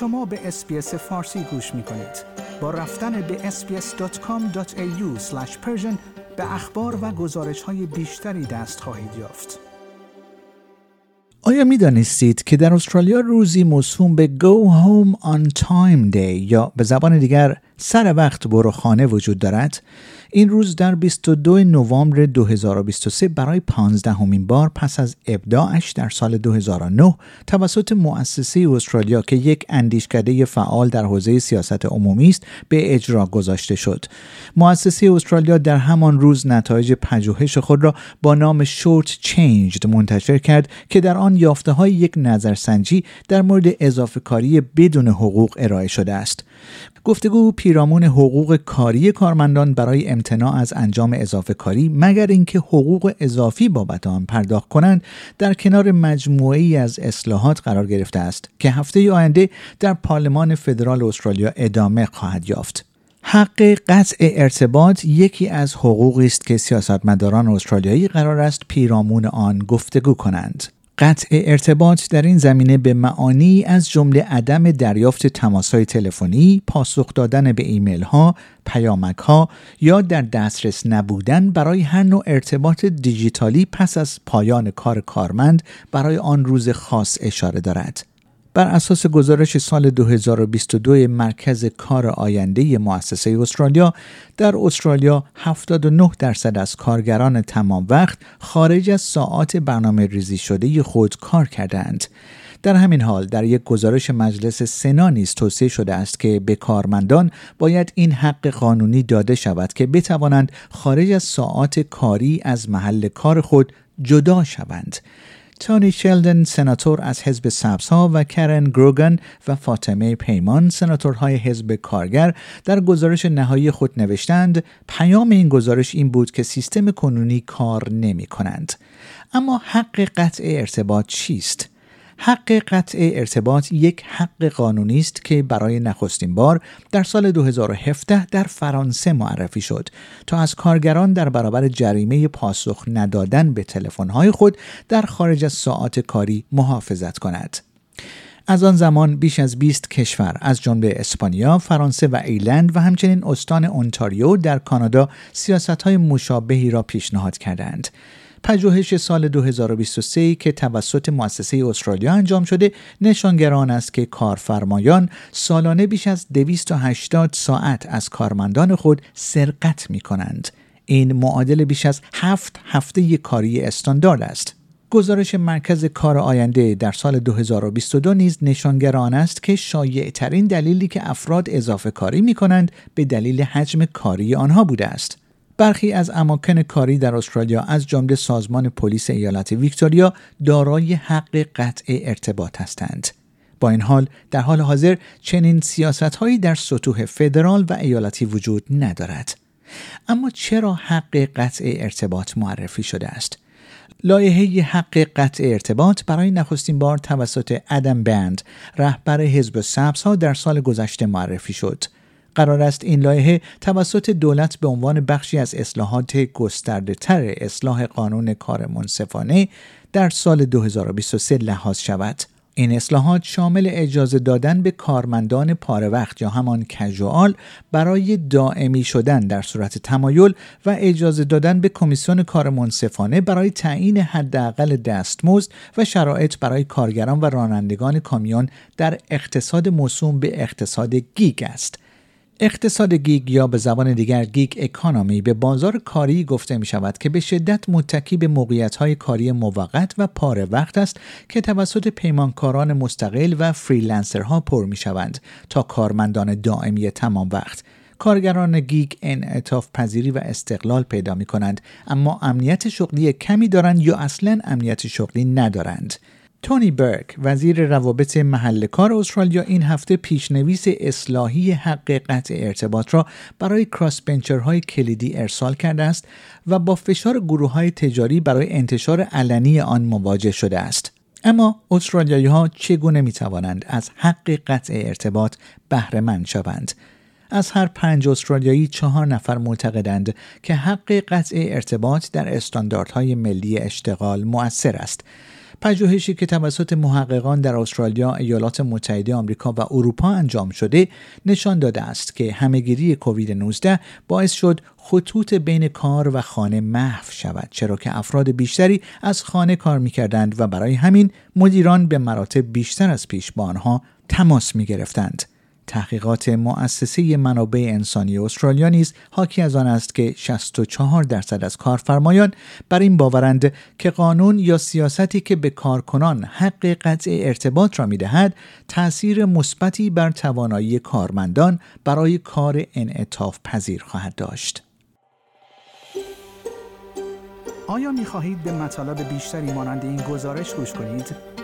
شما به اسپیس فارسی گوش می کنید. با رفتن به sbs.com.au به اخبار و گزارش های بیشتری دست خواهید یافت. آیا می دانستید که در استرالیا روزی موسوم به Go Home on Time Day یا به زبان دیگر سر وقت برو خانه وجود دارد؟ این روز در 22 نوامبر 2023 برای 15 همین بار پس از ابداعش در سال 2009 توسط مؤسسه استرالیا که یک اندیشکده فعال در حوزه سیاست عمومی است به اجرا گذاشته شد. مؤسسه استرالیا در همان روز نتایج پژوهش خود را با نام شورت چینجد منتشر کرد که در آن یافته های یک نظرسنجی در مورد اضافه کاری بدون حقوق ارائه شده است. گفتگو پیرامون حقوق کاری کارمندان برای امتناع از انجام اضافه کاری مگر اینکه حقوق اضافی بابت آن پرداخت کنند در کنار مجموعی از اصلاحات قرار گرفته است که هفته آینده در پارلمان فدرال استرالیا ادامه خواهد یافت. حق قطع ارتباط یکی از حقوقی است که سیاستمداران استرالیایی قرار است پیرامون آن گفتگو کنند. قطع ارتباط در این زمینه به معانی از جمله عدم دریافت تماسهای تلفنی، پاسخ دادن به ایمیل ها، پیامک ها یا در دسترس نبودن برای هر نوع ارتباط دیجیتالی پس از پایان کار کارمند برای آن روز خاص اشاره دارد. بر اساس گزارش سال 2022 مرکز کار آینده مؤسسه استرالیا در استرالیا 79 درصد از کارگران تمام وقت خارج از ساعات برنامه ریزی شده خود کار کردند. در همین حال در یک گزارش مجلس سنا نیز توصیه شده است که به کارمندان باید این حق قانونی داده شود که بتوانند خارج از ساعات کاری از محل کار خود جدا شوند. تونی شلدن سناتور از حزب سبزها و کرن گروگن و فاطمه پیمان سناتورهای حزب کارگر در گزارش نهایی خود نوشتند پیام این گزارش این بود که سیستم کنونی کار نمی کنند. اما حق قطع ارتباط چیست؟ حق قطع ارتباط یک حق قانونی است که برای نخستین بار در سال 2017 در فرانسه معرفی شد تا از کارگران در برابر جریمه پاسخ ندادن به تلفن‌های خود در خارج از ساعات کاری محافظت کند. از آن زمان بیش از 20 کشور از جمله اسپانیا، فرانسه و ایلند و همچنین استان اونتاریو در کانادا سیاست‌های مشابهی را پیشنهاد کردند. پژوهش سال 2023 که توسط مؤسسه استرالیا انجام شده نشانگران است که کارفرمایان سالانه بیش از 280 ساعت از کارمندان خود سرقت می کنند. این معادل بیش از هفت هفته کاری استاندارد است. گزارش مرکز کار آینده در سال 2022 نیز نشانگر آن است که شایع ترین دلیلی که افراد اضافه کاری می کنند به دلیل حجم کاری آنها بوده است. برخی از اماکن کاری در استرالیا از جمله سازمان پلیس ایالت ویکتوریا دارای حق قطع ارتباط هستند. با این حال در حال حاضر چنین سیاست در سطوح فدرال و ایالتی وجود ندارد. اما چرا حق قطع ارتباط معرفی شده است؟ لایحه حق قطع ارتباط برای نخستین بار توسط ادم بند رهبر حزب سبزها در سال گذشته معرفی شد قرار است این لایحه توسط دولت به عنوان بخشی از اصلاحات گسترده تر اصلاح قانون کار منصفانه در سال 2023 لحاظ شود. این اصلاحات شامل اجازه دادن به کارمندان پاره وقت یا همان کژوال برای دائمی شدن در صورت تمایل و اجازه دادن به کمیسیون کار منصفانه برای تعیین حداقل دستمزد و شرایط برای کارگران و رانندگان کامیون در اقتصاد موسوم به اقتصاد gig است. اقتصاد gig یا به زبان دیگر gig economy به بازار کاری گفته می شود که به شدت متکی به موقعیت های کاری موقت و پاره وقت است که توسط پیمانکاران مستقل و فریلنسرها پر می شوند تا کارمندان دائمی تمام وقت. کارگران گیگ انعطاف پذیری و استقلال پیدا می کنند اما امنیت شغلی کمی دارند یا اصلا امنیت شغلی ندارند. تونی برک وزیر روابط محل کار استرالیا این هفته پیشنویس اصلاحی حق قطع ارتباط را برای کراس های کلیدی ارسال کرده است و با فشار گروه های تجاری برای انتشار علنی آن مواجه شده است. اما استرالیایی ها چگونه می توانند از حق قطع ارتباط بهره شوند؟ از هر پنج استرالیایی چهار نفر معتقدند که حق قطع ارتباط در استانداردهای ملی اشتغال مؤثر است پژوهشی که توسط محققان در استرالیا، ایالات متحده آمریکا و اروپا انجام شده نشان داده است که همهگیری کووید 19 باعث شد خطوط بین کار و خانه محو شود چرا که افراد بیشتری از خانه کار می‌کردند و برای همین مدیران به مراتب بیشتر از پیش با آنها تماس می گرفتند. تحقیقات مؤسسه منابع انسانی استرالیا نیز حاکی از آن است که 64 درصد از کارفرمایان بر این باورند که قانون یا سیاستی که به کارکنان حق قطع ارتباط را می‌دهد تأثیر مثبتی بر توانایی کارمندان برای کار انعطاف پذیر خواهد داشت. آیا می خواهید به مطالب بیشتری مانند این گزارش گوش کنید؟